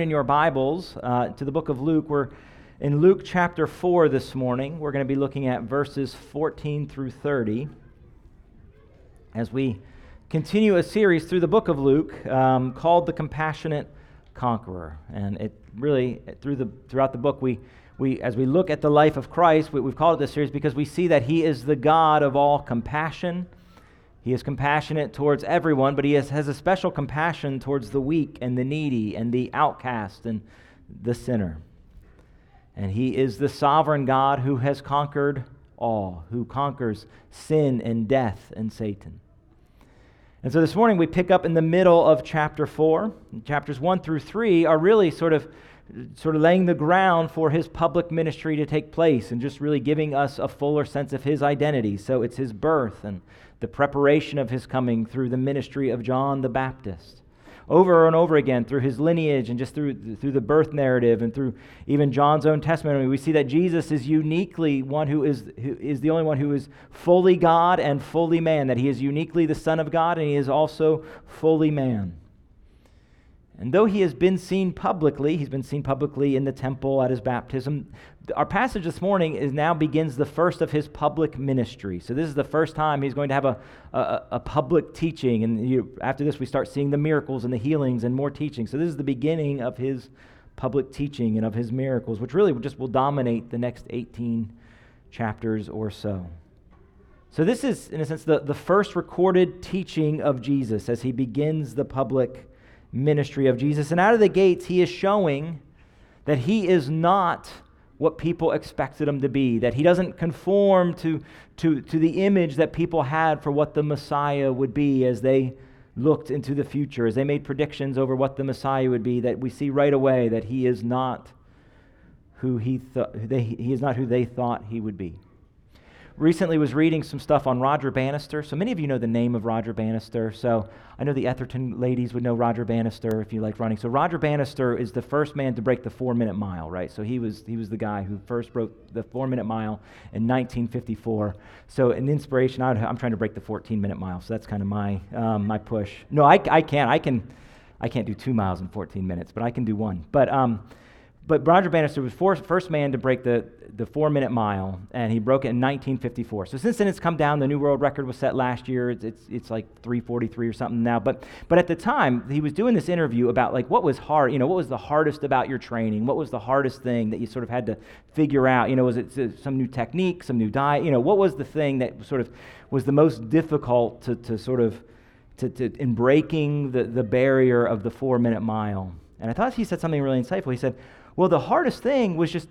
turn in your Bibles uh, to the book of Luke, we're in Luke chapter 4 this morning. We're going to be looking at verses 14 through 30 as we continue a series through the book of Luke um, called The Compassionate Conqueror. And it really, through the, throughout the book, we, we, as we look at the life of Christ, we, we've called it this series because we see that he is the God of all compassion he is compassionate towards everyone, but he has, has a special compassion towards the weak and the needy and the outcast and the sinner. And he is the sovereign God who has conquered all, who conquers sin and death and Satan. And so this morning we pick up in the middle of chapter 4. Chapters 1 through 3 are really sort of sort of laying the ground for his public ministry to take place and just really giving us a fuller sense of his identity. So it's his birth and the preparation of his coming through the ministry of John the Baptist. Over and over again, through his lineage and just through, through the birth narrative and through even John's own testimony, we see that Jesus is uniquely one who is, who is the only one who is fully God and fully man, that he is uniquely the Son of God and he is also fully man. And though he has been seen publicly, he's been seen publicly in the temple at his baptism. Our passage this morning is now begins the first of his public ministry. So this is the first time he's going to have a, a, a public teaching. And you, after this, we start seeing the miracles and the healings and more teaching. So this is the beginning of his public teaching and of his miracles, which really just will dominate the next 18 chapters or so. So this is, in a sense, the, the first recorded teaching of Jesus as he begins the public ministry of Jesus. And out of the gates, he is showing that he is not what people expected him to be, that he doesn't conform to, to, to the image that people had for what the Messiah would be as they looked into the future, as they made predictions over what the Messiah would be, that we see right away that he is not who he, th- they, he is not who they thought he would be recently was reading some stuff on Roger Bannister. So many of you know the name of Roger Bannister. So I know the Etherton ladies would know Roger Bannister if you like running. So Roger Bannister is the first man to break the four-minute mile, right? So he was he was the guy who first broke the four-minute mile in 1954. So an inspiration. I'm trying to break the 14-minute mile. So that's kind of my um, my push. No, I, I can't. I can I can't do two miles in 14 minutes, but I can do one. But um, but Roger Bannister was the first man to break the, the four minute mile, and he broke it in 1954. So since then, it's come down. The new world record was set last year. It's, it's, it's like 343 or something now. But, but at the time, he was doing this interview about like what was hard, you know, what was the hardest about your training? What was the hardest thing that you sort of had to figure out? You know, was it some new technique, some new diet? You know, what was the thing that sort of was the most difficult to, to sort of, to, to, in breaking the, the barrier of the four minute mile? And I thought he said something really insightful. He said, well, the hardest thing was just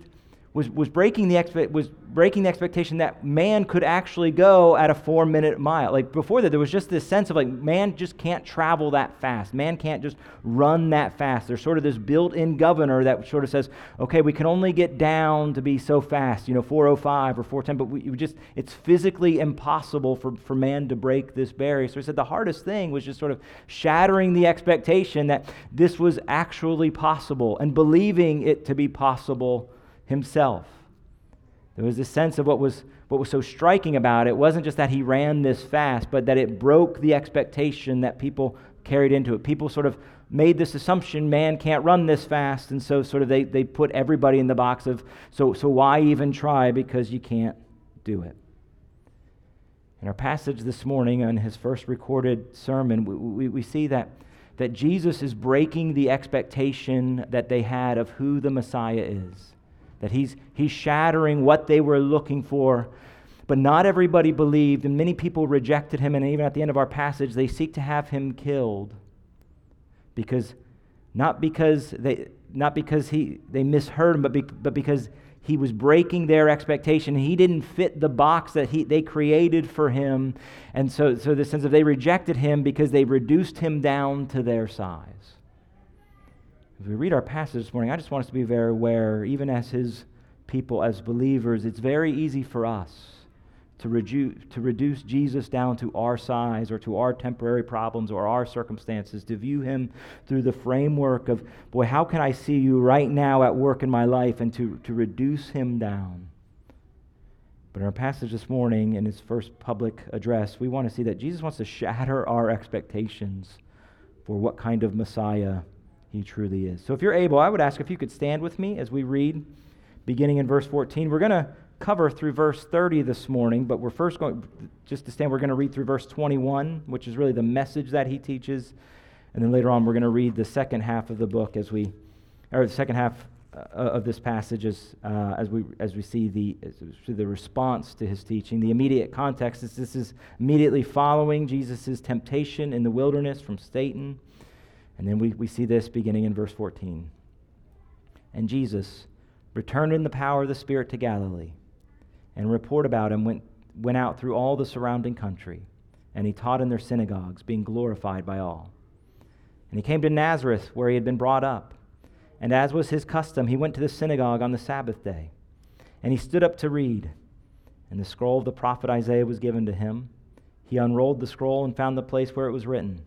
was, was, breaking the expe- was breaking the expectation that man could actually go at a four minute mile. Like before that, there was just this sense of like, man just can't travel that fast. Man can't just run that fast. There's sort of this built in governor that sort of says, okay, we can only get down to be so fast, you know, 405 or 410, but we, we just, it's physically impossible for, for man to break this barrier. So he said the hardest thing was just sort of shattering the expectation that this was actually possible and believing it to be possible himself. There was a sense of what was, what was so striking about it. it wasn't just that he ran this fast, but that it broke the expectation that people carried into it. People sort of made this assumption man can't run this fast, and so sort of they, they put everybody in the box of, so, so why even try because you can't do it. In our passage this morning, on his first recorded sermon, we, we, we see that, that Jesus is breaking the expectation that they had of who the Messiah is that he's, he's shattering what they were looking for. But not everybody believed, and many people rejected him. And even at the end of our passage, they seek to have him killed. Because, not because they, not because he, they misheard him, but, be, but because he was breaking their expectation. He didn't fit the box that he, they created for him. And so, so the sense of they rejected him because they reduced him down to their size. As we read our passage this morning, I just want us to be very aware, even as his people, as believers, it's very easy for us to, redu- to reduce Jesus down to our size or to our temporary problems or our circumstances, to view him through the framework of, boy, how can I see you right now at work in my life, and to, to reduce him down. But in our passage this morning, in his first public address, we want to see that Jesus wants to shatter our expectations for what kind of Messiah he truly is. So if you're able, I would ask if you could stand with me as we read, beginning in verse 14. We're going to cover through verse 30 this morning, but we're first going, just to stand, we're going to read through verse 21, which is really the message that he teaches. And then later on, we're going to read the second half of the book as we, or the second half uh, of this passage as, uh, as, we, as we see the, the response to his teaching. The immediate context is this is immediately following Jesus' temptation in the wilderness from Satan. And then we, we see this beginning in verse 14. And Jesus returned in the power of the Spirit to Galilee, and report about him went, went out through all the surrounding country, and he taught in their synagogues, being glorified by all. And he came to Nazareth, where he had been brought up. And as was his custom, he went to the synagogue on the Sabbath day. And he stood up to read. And the scroll of the prophet Isaiah was given to him. He unrolled the scroll and found the place where it was written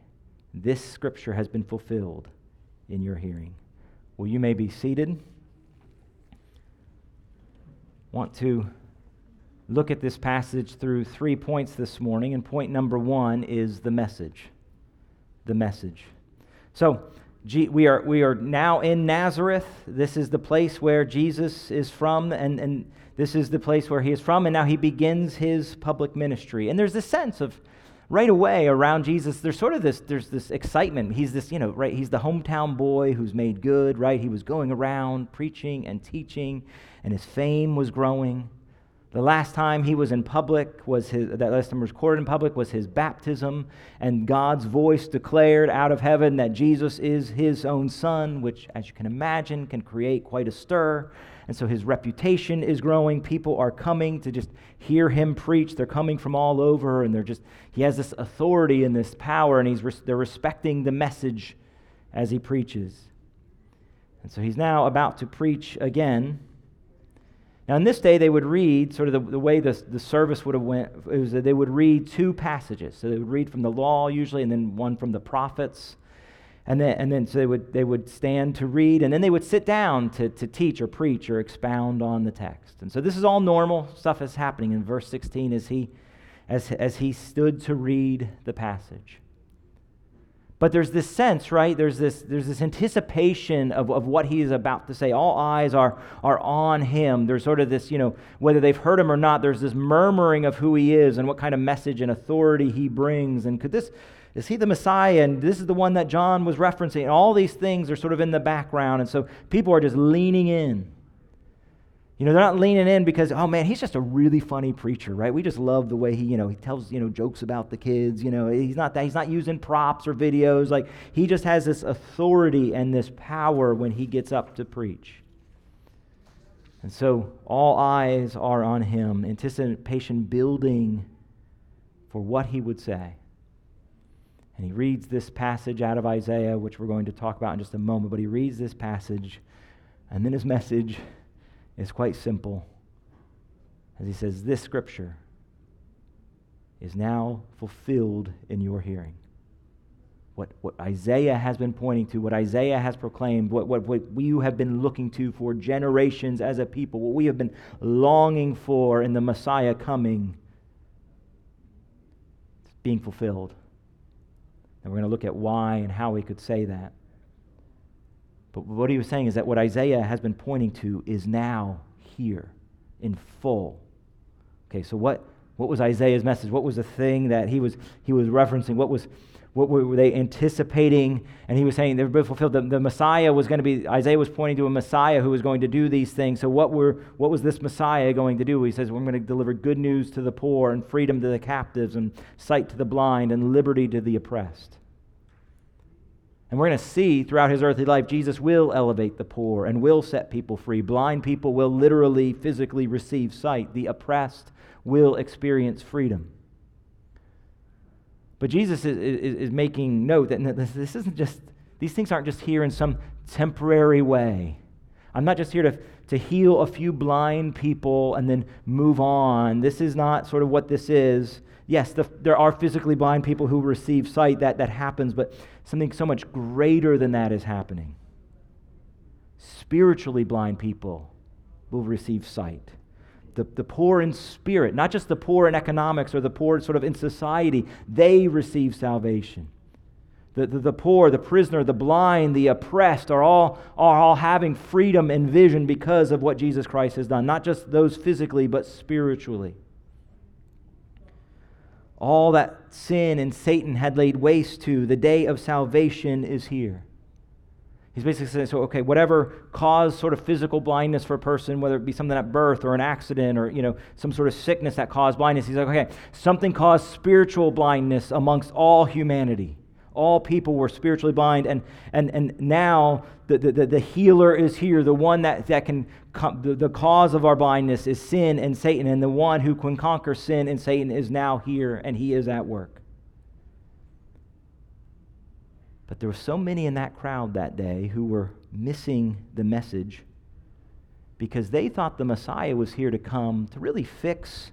this scripture has been fulfilled in your hearing. Well, you may be seated. Want to look at this passage through three points this morning, and point number one is the message. The message. So, we are, we are now in Nazareth. This is the place where Jesus is from, and, and this is the place where he is from, and now he begins his public ministry. And there's this sense of right away around Jesus, there's sort of this, there's this excitement. He's this, you know, right, he's the hometown boy who's made good, right? He was going around preaching and teaching, and his fame was growing. The last time he was in public was his, that last time recorded in public was his baptism, and God's voice declared out of heaven that Jesus is his own son, which, as you can imagine, can create quite a stir. And so his reputation is growing. People are coming to just hear him preach. They're coming from all over, and they're just, he has this authority and this power, and he's, they're respecting the message as he preaches. And so he's now about to preach again. Now, in this day, they would read, sort of the, the way the, the service would have went, it was that they would read two passages. So they would read from the law usually, and then one from the prophets. And then, and then so they would, they would stand to read, and then they would sit down to, to teach or preach or expound on the text. And so this is all normal stuff that's happening in verse 16 as he, as, as he stood to read the passage. But there's this sense, right? There's this, there's this anticipation of, of what he is about to say. All eyes are, are on him. There's sort of this, you know, whether they've heard him or not, there's this murmuring of who he is and what kind of message and authority he brings. And could this, is he the Messiah? And this is the one that John was referencing. And all these things are sort of in the background. And so people are just leaning in. You know, they're not leaning in because, oh man, he's just a really funny preacher, right? We just love the way he, you know, he tells, you know, jokes about the kids. You know, he's not that, he's not using props or videos. Like, he just has this authority and this power when he gets up to preach. And so all eyes are on him, anticipation building for what he would say. And he reads this passage out of Isaiah, which we're going to talk about in just a moment. But he reads this passage, and then his message is quite simple. As he says, This scripture is now fulfilled in your hearing. What, what Isaiah has been pointing to, what Isaiah has proclaimed, what, what, what we have been looking to for generations as a people, what we have been longing for in the Messiah coming, being fulfilled. And we're going to look at why and how he could say that. But what he was saying is that what Isaiah has been pointing to is now here in full. Okay, so what, what was Isaiah's message? What was the thing that he was, he was referencing? What, was, what were they anticipating? And he was saying they were fulfilled. The, the Messiah was going to be, Isaiah was pointing to a Messiah who was going to do these things. So what, were, what was this Messiah going to do? He says, We're going to deliver good news to the poor and freedom to the captives and sight to the blind and liberty to the oppressed. And we're going to see throughout his earthly life, Jesus will elevate the poor and will set people free. Blind people will literally, physically receive sight. The oppressed will experience freedom. But Jesus is, is, is making note that this isn't just These things aren't just here in some temporary way. I'm not just here to, to heal a few blind people and then move on. This is not sort of what this is. Yes, the, there are physically blind people who receive sight, that, that happens, but something so much greater than that is happening. Spiritually blind people will receive sight. The, the poor in spirit, not just the poor in economics or the poor sort of in society, they receive salvation. The, the, the, poor, the prisoner, the blind, the oppressed are all, are all having freedom and vision because of what Jesus Christ has done. Not just those physically, but spiritually. All that sin and Satan had laid waste to, the day of salvation is here. He's basically saying, so, okay, whatever caused sort of physical blindness for a person, whether it be something at birth or an accident or, you know, some sort of sickness that caused blindness, he's like, okay, something caused spiritual blindness amongst all humanity. All people were spiritually blind, and, and, and now the, the, the healer is here. The one that, that can, come, the, the cause of our blindness is sin and Satan, and the one who can conquer sin and Satan is now here, and he is at work. But there were so many in that crowd that day who were missing the message because they thought the Messiah was here to come to really fix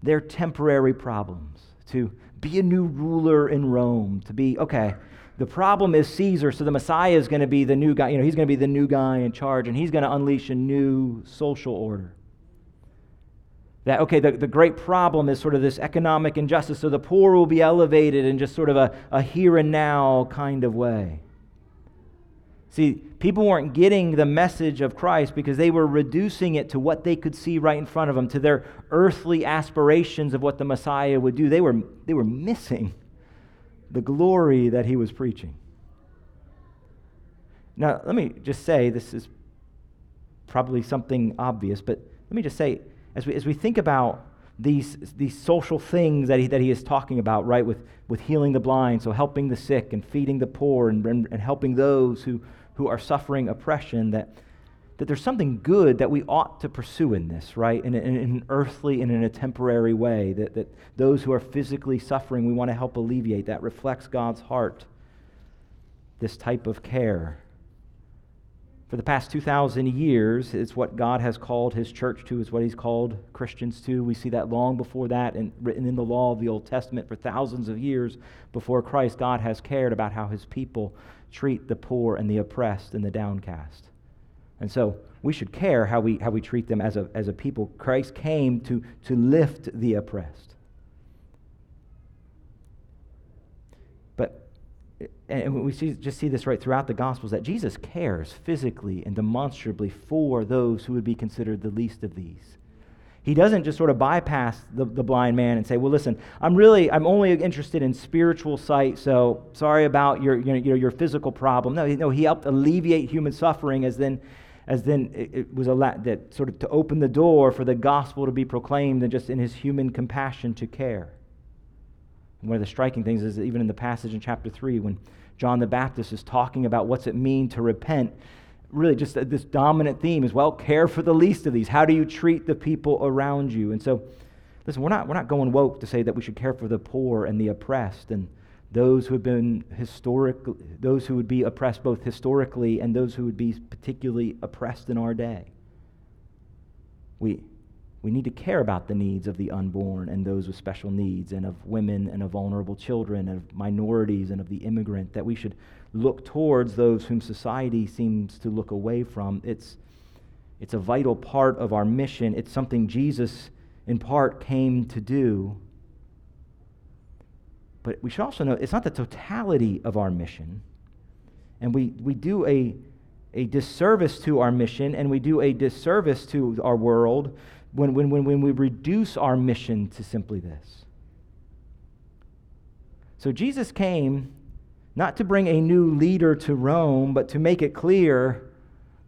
their temporary problems, to be a new ruler in Rome, to be, okay, the problem is Caesar, so the Messiah is going to be the new guy. You know, he's going to be the new guy in charge, and he's going to unleash a new social order. That, okay, the, the great problem is sort of this economic injustice, so the poor will be elevated in just sort of a, a here and now kind of way. See, people weren't getting the message of Christ because they were reducing it to what they could see right in front of them, to their earthly aspirations of what the Messiah would do. They were, they were missing the glory that he was preaching. Now, let me just say this is probably something obvious, but let me just say, as we, as we think about these, these social things that he, that he is talking about, right, with, with healing the blind, so helping the sick and feeding the poor and, and, and helping those who, who are suffering oppression, that, that there's something good that we ought to pursue in this, right? In, in, in, an earthly and in a temporary way. That, that those who are physically suffering, we want to help alleviate. That reflects God's heart, this type of care. For the past 2,000 years, it's what God has called his church to, is what he's called Christians to. We see that long before that and written in the law of the Old Testament for thousands of years before Christ. God has cared about how his people treat the poor and the oppressed and the downcast. And so we should care how we, how we treat them as a, as a people. Christ came to, to lift the oppressed. But, and we see, just see this right throughout the Gospels, that Jesus cares physically and demonstrably for those who would be considered the least of these. He doesn't just sort of bypass the, the blind man and say, well, listen, I'm really, I'm only interested in spiritual sight, so sorry about your, your, your, your physical problem. No, no, he helped alleviate human suffering as then, as then it, it was a la- that sort of to open the door for the gospel to be proclaimed and just in his human compassion to care. And one of the striking things is even in the passage in chapter 3 when John the Baptist is talking about what's it mean to repent, really just this dominant theme is well care for the least of these. How do you treat the people around you? And so listen we're not we're not going woke to say that we should care for the poor and the oppressed and those who have been historic those who would be oppressed both historically and those who would be particularly oppressed in our day. We we need to care about the needs of the unborn and those with special needs and of women and of vulnerable children and of minorities and of the immigrant that we should look towards those whom society seems to look away from. It's, it's a vital part of our mission. It's something Jesus, in part, came to do. But we should also know it's not the totality of our mission. And we, we do a, a disservice to our mission and we do a disservice to our world when, when, when, when we reduce our mission to simply this. So Jesus came not to bring a new leader to Rome, but to make it clear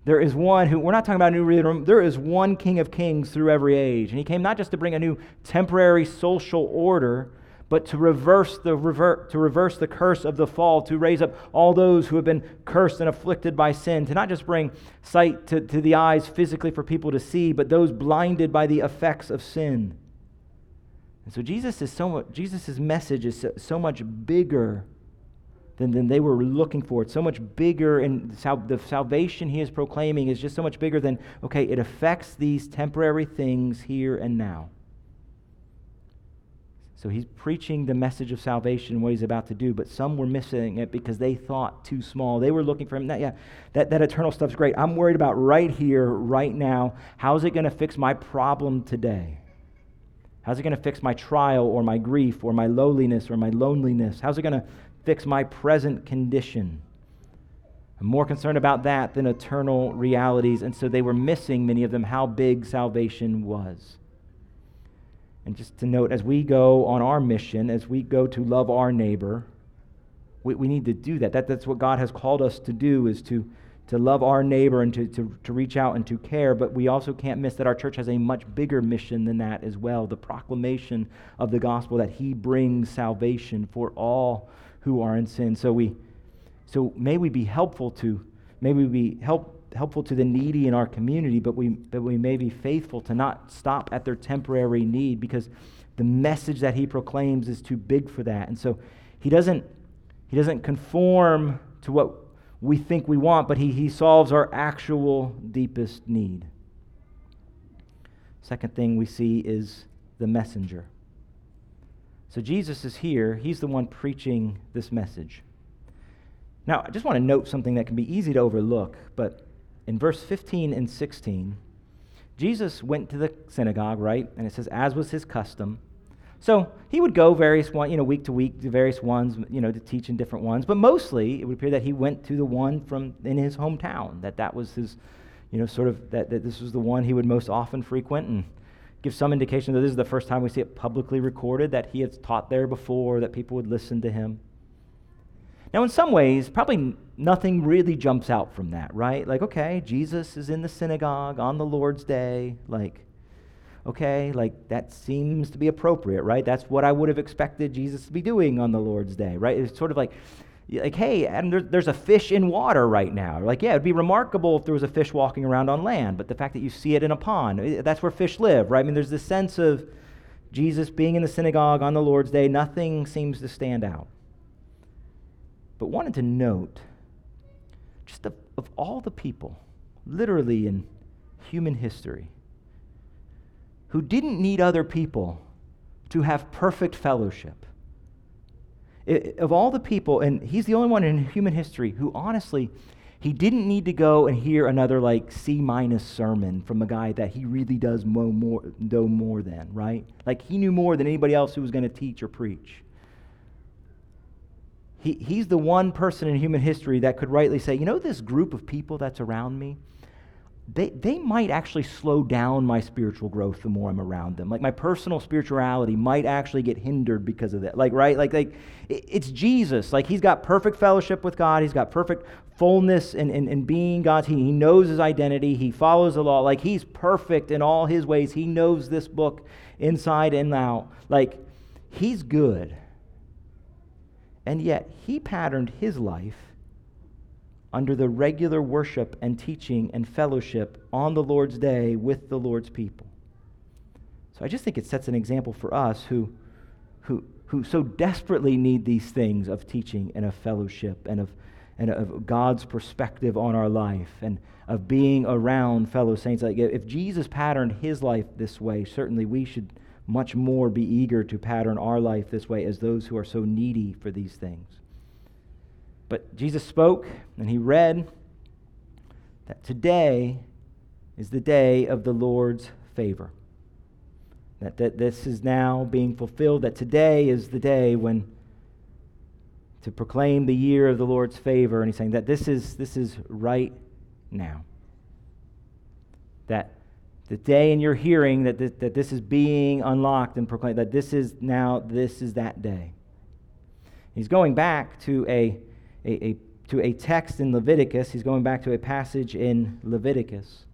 there is one who, we're not talking about a new leader, there is one King of Kings through every age. And he came not just to bring a new temporary social order, but to reverse the revert, to reverse the curse of the fall, to raise up all those who have been cursed and afflicted by sin, to not just bring sight to, to the eyes physically for people to see, but those blinded by the effects of sin. And so Jesus is so much, Jesus' message is so, so much bigger than, than they were looking for. It's so much bigger, and sal- the salvation he is proclaiming is just so much bigger than, okay, it affects these temporary things here and now. So he's preaching the message of salvation what he's about to do, but some were missing it because they thought too small. They were looking for him. That, yeah, that, that eternal stuff's great. I'm worried about right here, right now. How's it going to fix my problem today? How's it going to fix my trial or my grief or my lowliness or my loneliness? How's it going to fix my present condition? I'm more concerned about that than eternal realities. And so they were missing, many of them, how big salvation was. And just to note, as we go on our mission, as we go to love our neighbor, we, we need to do that. that. That's what God has called us to do, is to, to love our neighbor and to, to, to reach out and to care. But we also can't miss that our church has a much bigger mission than that as well the proclamation of the gospel that He brings salvation for all who are in sin. So, we, so may we be helpful to, may we be help, helpful to the needy in our community, but we, but we may be faithful to not stop at their temporary need because the message that he proclaims is too big for that. And so he doesn't, he doesn't conform to what we think we want, but he, he solves our actual deepest need. Second thing we see is the messenger. So Jesus is here, he's the one preaching this message. Now, I just want to note something that can be easy to overlook, but in verse 15 and 16, Jesus went to the synagogue, right? And it says, as was his custom. So he would go various one, you know, week to week to various ones, you know, to teach in different ones. But mostly, it would appear that he went to the one from in his hometown. That that was his, you know, sort of that, that this was the one he would most often frequent, and give some indication that this is the first time we see it publicly recorded that he had taught there before, that people would listen to him. Now, in some ways, probably nothing really jumps out from that, right? Like, okay, Jesus is in the synagogue on the Lord's day. Like, okay, like that seems to be appropriate, right? That's what I would have expected Jesus to be doing on the Lord's day, right? It's sort of like, like, hey, Adam, there, there's a fish in water right now. Like, yeah, it'd be remarkable if there was a fish walking around on land, but the fact that you see it in a pond, that's where fish live, right? I mean, there's this sense of Jesus being in the synagogue on the Lord's day. Nothing seems to stand out but wanted to note just of, of all the people, literally in human history, who didn't need other people to have perfect fellowship. It, of all the people, and he's the only one in human history who honestly, he didn't need to go and hear another like C minus sermon from a guy that he really does know more, know more than, right? Like he knew more than anybody else who was going to teach or preach he, he's the one person in human history that could rightly say, you know, this group of people that's around me, they, they might actually slow down my spiritual growth the more I'm around them. Like my personal spirituality might actually get hindered because of that. Like, right? Like, like it's Jesus. Like he's got perfect fellowship with God. He's got perfect fullness in, in, in being God. He, he knows his identity. He follows the law. Like he's perfect in all his ways. He knows this book inside and out. Like he's good. And yet, he patterned his life under the regular worship and teaching and fellowship on the Lord's day with the Lord's people. So I just think it sets an example for us who, who, who so desperately need these things of teaching and of fellowship and of, and of God's perspective on our life and of being around fellow saints. Like if Jesus patterned his life this way, certainly we should much more be eager to pattern our life this way as those who are so needy for these things. But Jesus spoke and he read that today is the day of the Lord's favor. That, that this is now being fulfilled, that today is the day when to proclaim the year of the Lord's favor. And he's saying that this is, this is right now. That the day in your hearing that this, that this is being unlocked and proclaimed, that this is now, this is that day. He's going back to a, a, a, to a text in Leviticus. He's going back to a passage in Leviticus.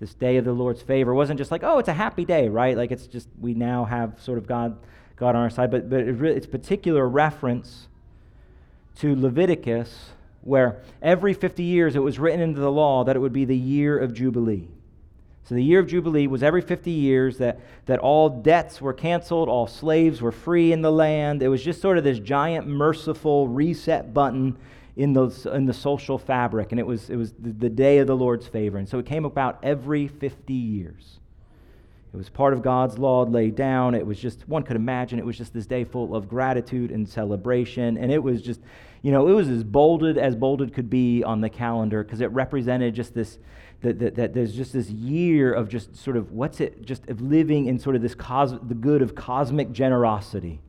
This day of the Lord's favor wasn't just like, oh, it's a happy day, right? Like it's just, we now have sort of God, God on our side. But, but it it's particular reference to Leviticus, where every 50 years it was written into the law that it would be the year of Jubilee So the year of Jubilee was every 50 years that, that all debts were canceled, all slaves were free in the land. It was just sort of this giant, merciful reset button in the, in the social fabric. And it was, it was the, the day of the Lord's favor. And so it came about every 50 years. It was part of God's law laid down. It was just, one could imagine, it was just this day full of gratitude and celebration. And it was just, you know, it was as bolded as bolded could be on the calendar because it represented just this, that, that, that, there's just this year of just sort of, what's it, just of living in sort of this, cos- the good of cosmic generosity.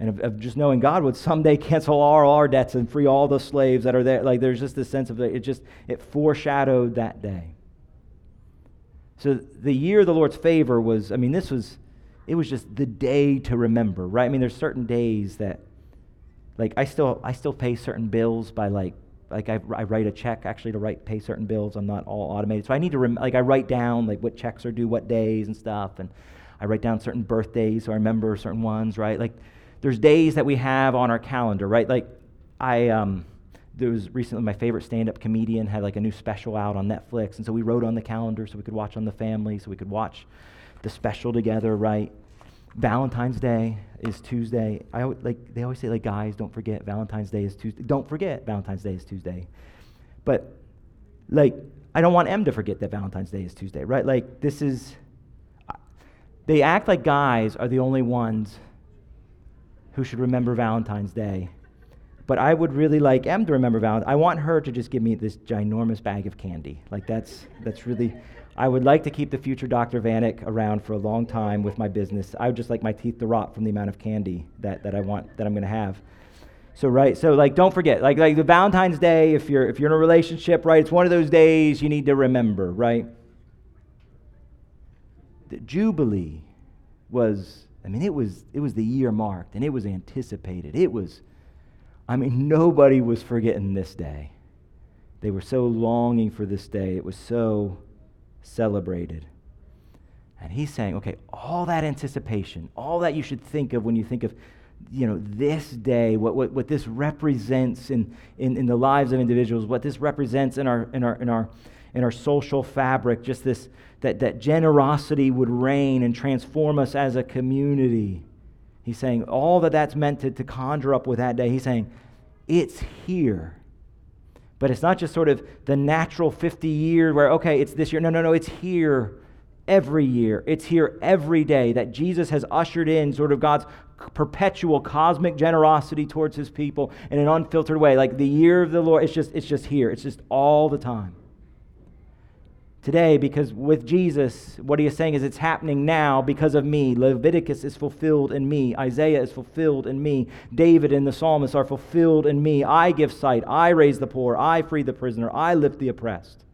And of, of, just knowing God would someday cancel all our debts and free all the slaves that are there. Like there's just this sense of, it just, it foreshadowed that day. So the year of the Lord's favor was, I mean, this was, it was just the day to remember, right? I mean, there's certain days that, like, I still, I still pay certain bills by like, like I, I write a check actually to write, pay certain bills. I'm not all automated. So I need to, rem- like, I write down like what checks are due, what days and stuff. And I write down certain birthdays so I remember certain ones, right? Like, there's days that we have on our calendar, right? Like, I, um, there was recently my favorite stand-up comedian had like a new special out on Netflix, and so we wrote on the calendar so we could watch on the family, so we could watch the special together, right? Valentine's Day is Tuesday. I like they always say like guys don't forget Valentine's Day is Tuesday. Don't forget Valentine's Day is Tuesday. But like I don't want M to forget that Valentine's Day is Tuesday, right? Like this is they act like guys are the only ones who should remember Valentine's Day but I would really like M to remember Valentine's. I want her to just give me this ginormous bag of candy. Like that's that's really. I would like to keep the future Dr. Vanek around for a long time with my business. I would just like my teeth to rot from the amount of candy that, that I want that I'm going to have. So right, so like don't forget, like like the Valentine's Day, if you're if you're in a relationship, right, it's one of those days you need to remember, right? The Jubilee was, I mean, it was it was the year marked and it was anticipated. It was I mean, nobody was forgetting this day. They were so longing for this day. It was so celebrated. And he's saying, okay, all that anticipation, all that you should think of when you think of, you know, this day, what, what, what this represents in, in, in the lives of individuals, what this represents in our, in our, in our, in our social fabric, just this, that, that generosity would reign and transform us as a community. He's saying all that that's meant to, to conjure up with that day. He's saying it's here. But it's not just sort of the natural 50 year where, okay, it's this year. No, no, no, it's here every year. It's here every day that Jesus has ushered in sort of God's perpetual cosmic generosity towards his people in an unfiltered way. Like the year of the Lord, it's just, it's just here. It's just all the time today because with Jesus, what he is saying is it's happening now because of me. Leviticus is fulfilled in me. Isaiah is fulfilled in me. David and the psalmists are fulfilled in me. I give sight. I raise the poor. I free the prisoner. I lift the oppressed.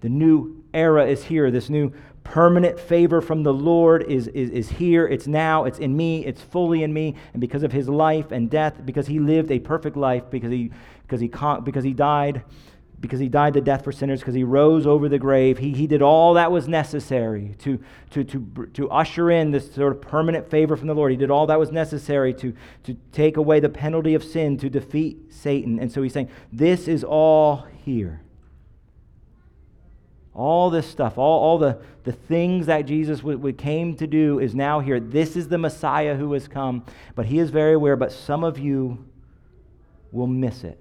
The new era is here. This new permanent favor from the Lord is, is, is here. It's now. It's in me. It's fully in me. And because of his life and death, because he lived a perfect life, because he, because he, because he died because he died the death for sinners, because he rose over the grave. He, he did all that was necessary to, to, to, to usher in this sort of permanent favor from the Lord. He did all that was necessary to, to take away the penalty of sin, to defeat Satan. And so he's saying, This is all here. All this stuff, all, all the, the things that Jesus w- w- came to do is now here. This is the Messiah who has come. But he is very aware, but some of you will miss it.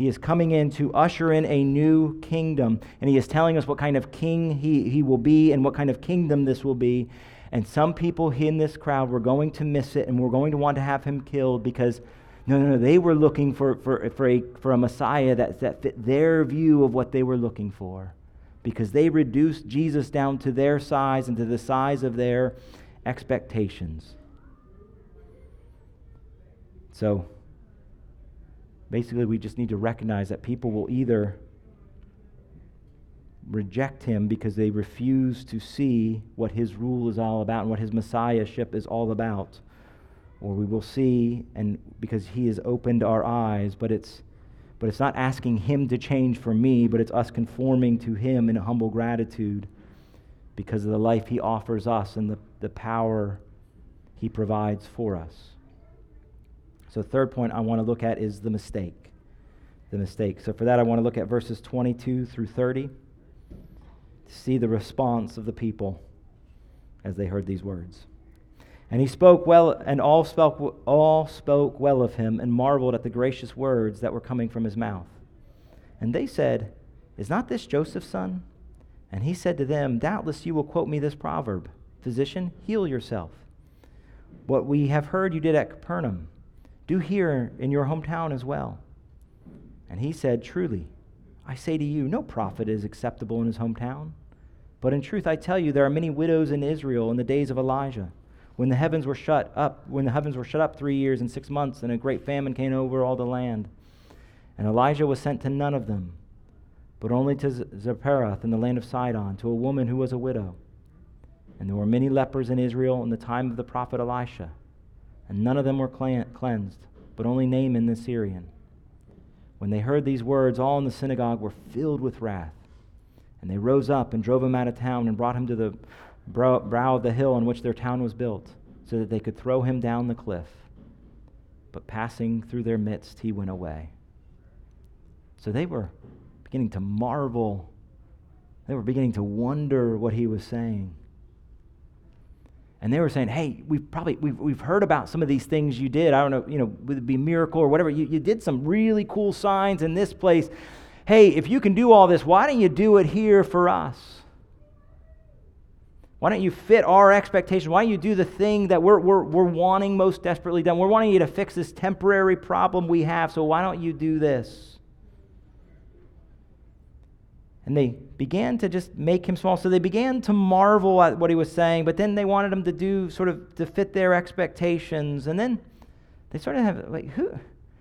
He is coming in to usher in a new kingdom, and he is telling us what kind of king he, he will be and what kind of kingdom this will be. And some people in this crowd were going to miss it and were going to want to have him killed because, no, no, no, they were looking for, for, for, a, for a Messiah that, that fit their view of what they were looking for because they reduced Jesus down to their size and to the size of their expectations. So, Basically, we just need to recognize that people will either reject him because they refuse to see what his rule is all about and what his messiahship is all about. Or we will see and because he has opened our eyes, but it's but it's not asking him to change for me, but it's us conforming to him in humble gratitude because of the life he offers us and the, the power he provides for us. So, third point I want to look at is the mistake. The mistake. So, for that, I want to look at verses 22 through 30. to see the response of the people as they heard these words. And he spoke well, and all spoke, all spoke well of him and marveled at the gracious words that were coming from his mouth. And they said, Is not this Joseph's son? And he said to them, Doubtless you will quote me this proverb Physician, heal yourself. What we have heard you did at Capernaum, do here in your hometown as well. And he said, Truly, I say to you, no prophet is acceptable in his hometown. But in truth, I tell you, there are many widows in Israel in the days of Elijah, when the heavens were shut up, when the heavens were shut up three years and six months, and a great famine came over all the land. And Elijah was sent to none of them, but only to Zarephath in the land of Sidon, to a woman who was a widow. And there were many lepers in Israel in the time of the prophet Elisha, and none of them were cleansed, but only Naaman the Syrian. When they heard these words, all in the synagogue were filled with wrath. And they rose up and drove him out of town and brought him to the brow of the hill on which their town was built, so that they could throw him down the cliff. But passing through their midst, he went away. So they were beginning to marvel. They were beginning to wonder what he was saying. And they were saying, hey, we've probably, we've, we've heard about some of these things you did. I don't know, you know, would it be miracle or whatever. You, you did some really cool signs in this place hey, if you can do all this, why don't you do it here for us? Why don't you fit our expectation? Why don't you do the thing that we're, we're, we're wanting most desperately done? We're wanting you to fix this temporary problem we have, so why don't you do this? And they began to just make him small. So they began to marvel at what he was saying, but then they wanted him to do sort of to fit their expectations. And then they started have, like, who?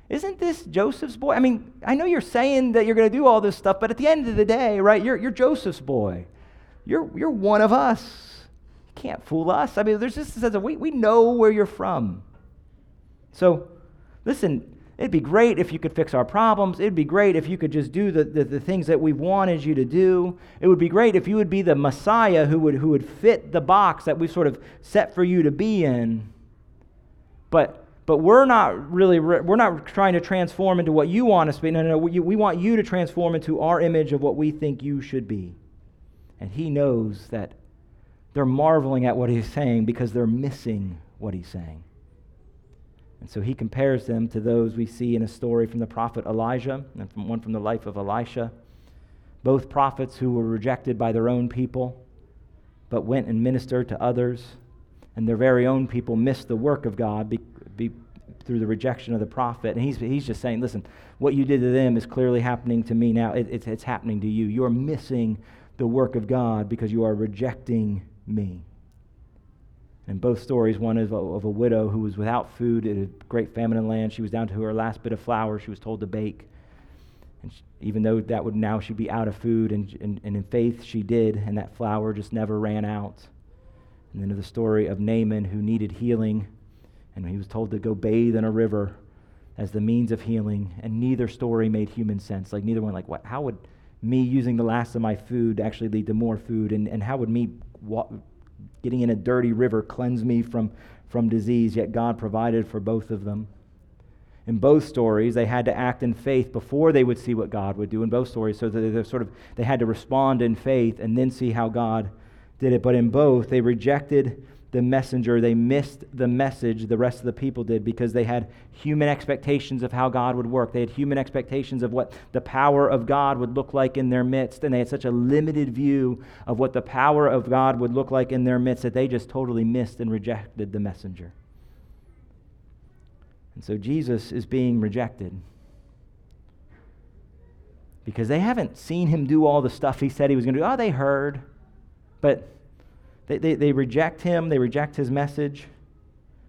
Isn't this Joseph's boy? I mean, I know you're saying that you're going to do all this stuff, but at the end of the day, right, you're, you're Joseph's boy. You're, you're one of us. You can't fool us. I mean, there's just a sense of we, we know where you're from. So, listen, it'd be great if you could fix our problems. It'd be great if you could just do the, the, the things that we've wanted you to do. It would be great if you would be the Messiah who would, who would fit the box that we've sort of set for you to be in. But but we're not really we're not trying to transform into what you want us to be no no, no we, we want you to transform into our image of what we think you should be and he knows that they're marveling at what he's saying because they're missing what he's saying and so he compares them to those we see in a story from the prophet elijah and from one from the life of elisha both prophets who were rejected by their own people but went and ministered to others and their very own people missed the work of god be through the rejection of the prophet. And he's, he's just saying, listen, what you did to them is clearly happening to me now. It, it's, it's happening to you. You're missing the work of God because you are rejecting me. In both stories, one is of a widow who was without food in a great famine in land. She was down to her last bit of flour she was told to bake. And she, even though that would now she'd be out of food, and, and, and in faith she did, and that flour just never ran out. And then the story of Naaman who needed healing and he was told to go bathe in a river as the means of healing, and neither story made human sense. Like, neither one, like, what, how would me using the last of my food actually lead to more food? And, and how would me wa- getting in a dirty river cleanse me from, from disease? Yet God provided for both of them. In both stories, they had to act in faith before they would see what God would do. In both stories, so they sort of they had to respond in faith and then see how God did it. But in both, they rejected the messenger. They missed the message, the rest of the people did, because they had human expectations of how God would work. They had human expectations of what the power of God would look like in their midst. And they had such a limited view of what the power of God would look like in their midst that they just totally missed and rejected the messenger. And so Jesus is being rejected because they haven't seen him do all the stuff he said he was going to do. Oh, they heard. But they, they, they reject him, they reject his message.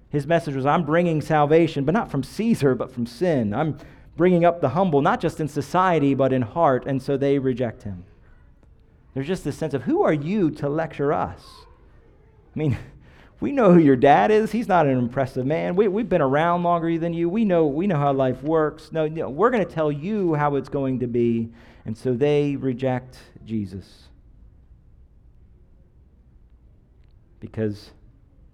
His message was, I'm bringing salvation, but not from Caesar, but from sin. I'm bringing up the humble, not just in society, but in heart. And so they reject him. There's just this sense of, who are you to lecture us? I mean, we know who your dad is. He's not an impressive man. We, we've been around longer than you. We know, we know how life works. No, no we're going to tell you how it's going to be. And so they reject Jesus. Because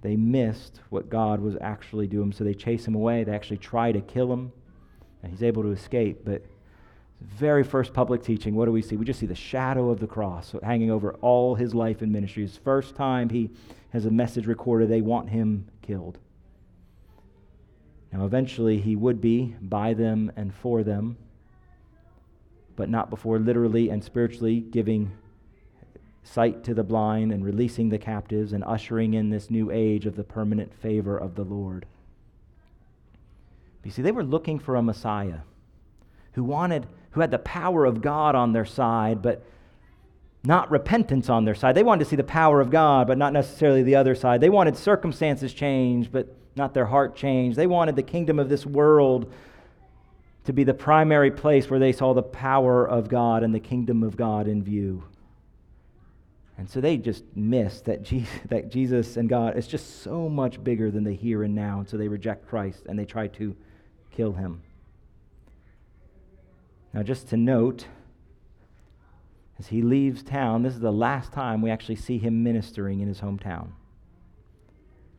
they missed what God was actually doing. So they chase him away. They actually try to kill him, and he's able to escape. But very first public teaching, what do we see? We just see the shadow of the cross hanging over all his life and ministry. His first time he has a message recorded, they want him killed. Now, eventually, he would be by them and for them, but not before literally and spiritually giving sight to the blind and releasing the captives and ushering in this new age of the permanent favor of the Lord. You see, they were looking for a Messiah who wanted, who had the power of God on their side, but not repentance on their side. They wanted to see the power of God, but not necessarily the other side. They wanted circumstances changed, but not their heart changed. They wanted the kingdom of this world to be the primary place where they saw the power of God and the kingdom of God in view. And so they just miss that Jesus, that Jesus and God is just so much bigger than the here and now. And so they reject Christ and they try to kill him. Now, just to note, as he leaves town, this is the last time we actually see him ministering in his hometown.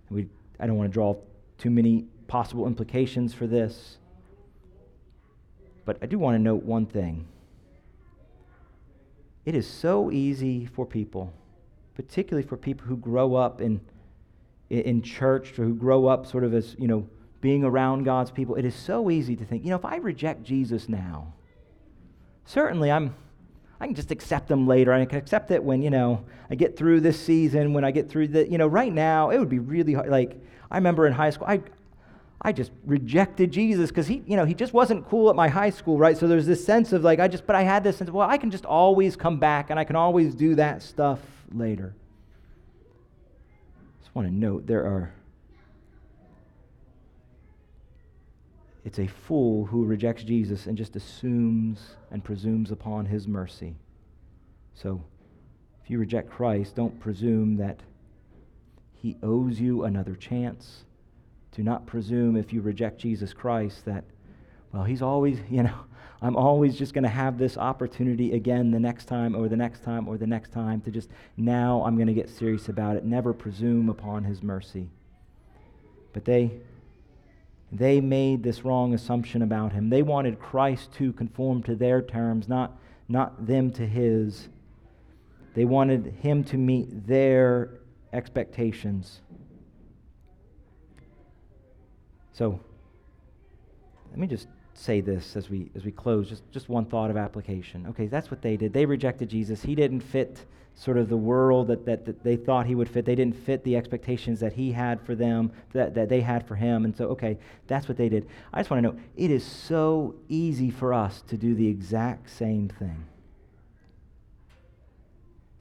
We, I don't want to draw too many possible implications for this, but I do want to note one thing. It is so easy for people, particularly for people who grow up in, in church or who grow up sort of as, you know, being around God's people. It is so easy to think, you know, if I reject Jesus now, certainly I'm, I can just accept them later. I can accept it when, you know, I get through this season, when I get through the, you know, right now, it would be really hard. Like, I remember in high school, I, I just rejected Jesus because he, you know, he just wasn't cool at my high school, right? So there's this sense of like, I just, but I had this sense of, well, I can just always come back and I can always do that stuff later. I Just want to note there are, it's a fool who rejects Jesus and just assumes and presumes upon his mercy. So if you reject Christ, don't presume that he owes you another chance do not presume if you reject Jesus Christ that, well, he's always, you know, I'm always just going to have this opportunity again the next time or the next time or the next time to just, now I'm going to get serious about it. Never presume upon his mercy. But they, they made this wrong assumption about him. They wanted Christ to conform to their terms, not, not them to his. They wanted him to meet their expectations. So let me just say this as we as we close just just one thought of application. Okay that's what they did. They rejected jesus. He didn't fit sort of the world that, that, that they thought he would fit. They didn't fit the expectations that he had for them that, that they had for him. And so okay that's what they did. I just want to know it is so easy for us to do the exact same thing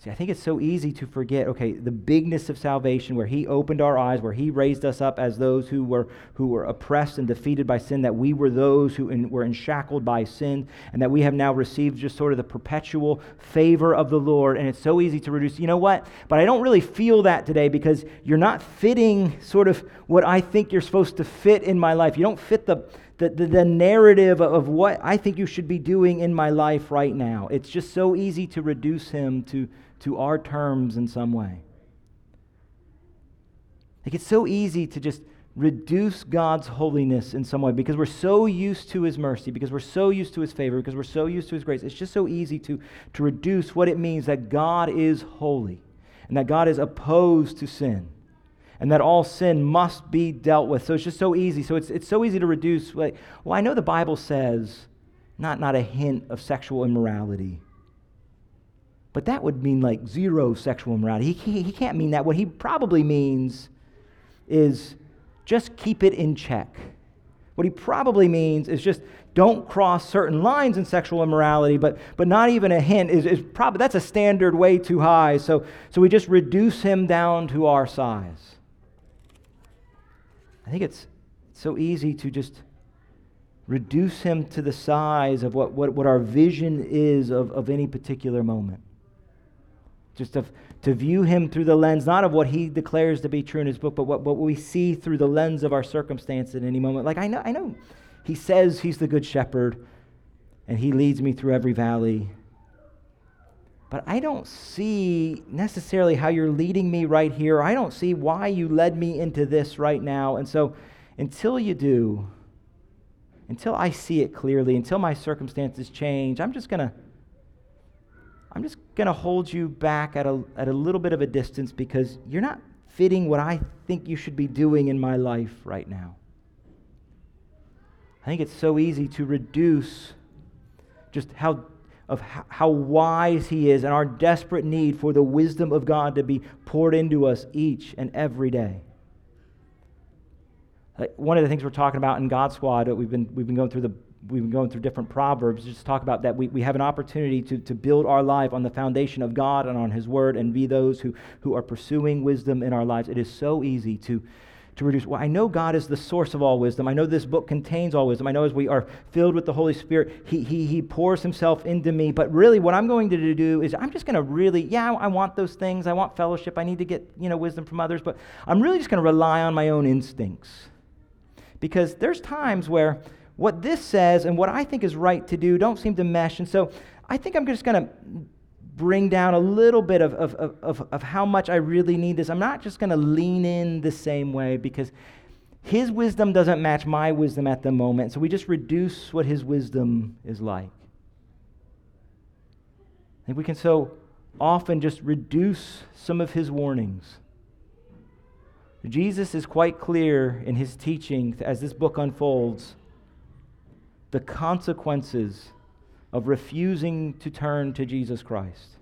See, I think it's so easy to forget, okay, the bigness of salvation, where He opened our eyes, where He raised us up as those who were, who were oppressed and defeated by sin, that we were those who in, were enshackled by sin, and that we have now received just sort of the perpetual favor of the Lord. And it's so easy to reduce, you know what? But I don't really feel that today because you're not fitting sort of what I think you're supposed to fit in my life. You don't fit the the, the, the, narrative of what I think you should be doing in my life right now. It's just so easy to reduce him to, to our terms in some way. Like it's so easy to just reduce God's holiness in some way because we're so used to his mercy, because we're so used to his favor, because we're so used to his grace. It's just so easy to, to reduce what it means that God is holy and that God is opposed to sin and that all sin must be dealt with. So it's just so easy. So it's, it's so easy to reduce. Like, well, I know the Bible says not, not a hint of sexual immorality. But that would mean like zero sexual immorality. He, he, can't mean that. What he probably means is just keep it in check. What he probably means is just don't cross certain lines in sexual immorality, but, but not even a hint is, is probably that's a standard way too high. So, so we just reduce him down to our size. I think it's so easy to just reduce him to the size of what, what, what our vision is of, of any particular moment. Just to, to view him through the lens, not of what he declares to be true in his book, but what, what we see through the lens of our circumstance at any moment. Like, I know, I know he says he's the good shepherd and he leads me through every valley. But I don't see necessarily how you're leading me right here. I don't see why you led me into this right now. And so until you do, until I see it clearly, until my circumstances change, I'm just going to I'm just going to hold you back at a, at a little bit of a distance because you're not fitting what I think you should be doing in my life right now. I think it's so easy to reduce just how of how wise he is and our desperate need for the wisdom of God to be poured into us each and every day. One of the things we're talking about in God Squad, we've been, we've been going through the we've been going through different proverbs just talk about that we, we have an opportunity to, to build our life on the foundation of god and on his word and be those who, who are pursuing wisdom in our lives. It is so easy to to reduce well i know god is the source of all wisdom. I know this book contains all wisdom. I know as we are filled with the holy spirit he, he, he pours himself into me. But really what i'm going to do is i'm just going to really yeah i want those things. I want fellowship. I need to get you know wisdom from others. But i'm really just going to rely on my own instincts. Because there's times where what this says and what I think is right to do don't seem to mesh. And so I think I'm just going to bring down a little bit of, of, of, of, how much I really need this. I'm not just going to lean in the same way because his wisdom doesn't match my wisdom at the moment. So we just reduce what his wisdom is like. Think we can so often just reduce some of his warnings. Jesus is quite clear in his teaching as this book unfolds the consequences of refusing to turn to Jesus Christ.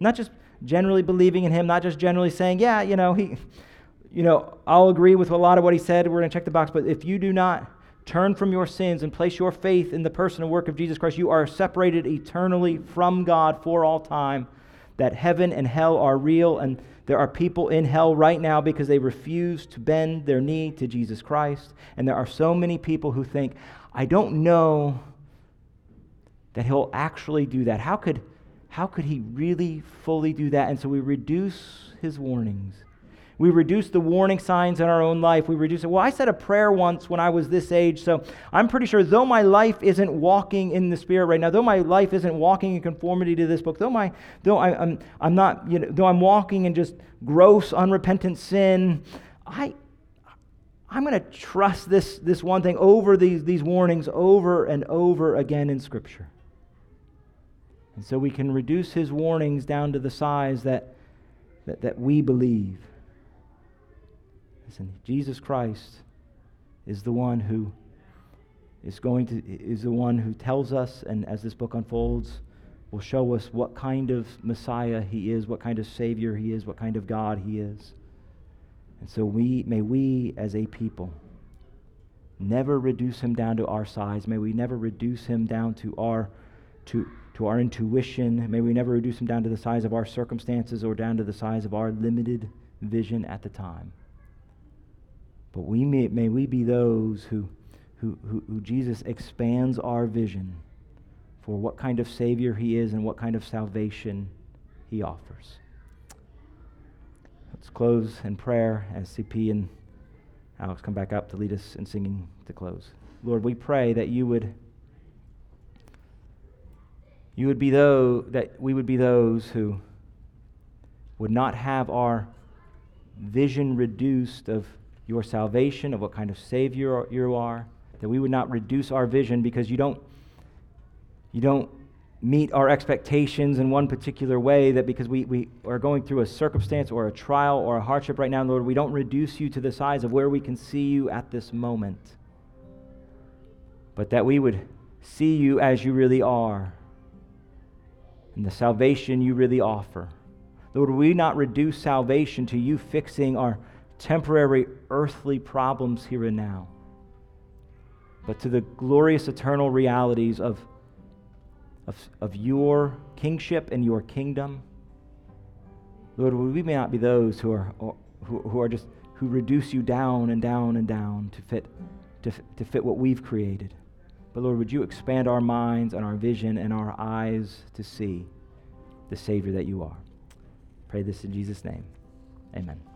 Not just generally believing in him, not just generally saying, yeah, you know, he you know, I'll agree with a lot of what he said. We're going to check the box, but if you do not turn from your sins and place your faith in the person and work of Jesus Christ, you are separated eternally from God for all time. That heaven and hell are real, and there are people in hell right now because they refuse to bend their knee to Jesus Christ. And there are so many people who think, I don't know that he'll actually do that. How could, how could he really fully do that? And so we reduce his warnings. We reduce the warning signs in our own life. We reduce it. Well, I said a prayer once when I was this age, so I'm pretty sure though my life isn't walking in the Spirit right now, though my life isn't walking in conformity to this book, though, my, though I, I'm, I'm not, you know, though I'm walking in just gross, unrepentant sin, I, I'm going to trust this, this one thing over these, these warnings over and over again in Scripture. And so we can reduce his warnings down to the size that, that, that we believe. Listen, Jesus Christ is the one who is going to is the one who tells us, and as this book unfolds, will show us what kind of Messiah he is, what kind of Savior he is, what kind of God he is. And so we may we as a people never reduce him down to our size. May we never reduce him down to our to to our intuition. May we never reduce him down to the size of our circumstances or down to the size of our limited vision at the time. But we may, may we be those who, who, who, who Jesus expands our vision for what kind of Savior he is and what kind of salvation he offers. Let's close in prayer as CP and Alex come back up to lead us in singing to close. Lord, we pray that you would you would be those that we would be those who would not have our vision reduced of your salvation, of what kind of Savior you are, that we would not reduce our vision because you don't, you don't meet our expectations in one particular way, that because we, we are going through a circumstance or a trial or a hardship right now, Lord, we don't reduce you to the size of where we can see you at this moment, but that we would see you as you really are and the salvation you really offer. Lord, we not reduce salvation to you fixing our temporary earthly problems here and now, but to the glorious eternal realities of of, of your kingship and your kingdom. Lord, we may not be those who are, who, who are just, who reduce you down and down and down to fit, to, to fit what we've created. But Lord, would you expand our minds and our vision and our eyes to see the Savior that you are? Pray this in Jesus' name. Amen.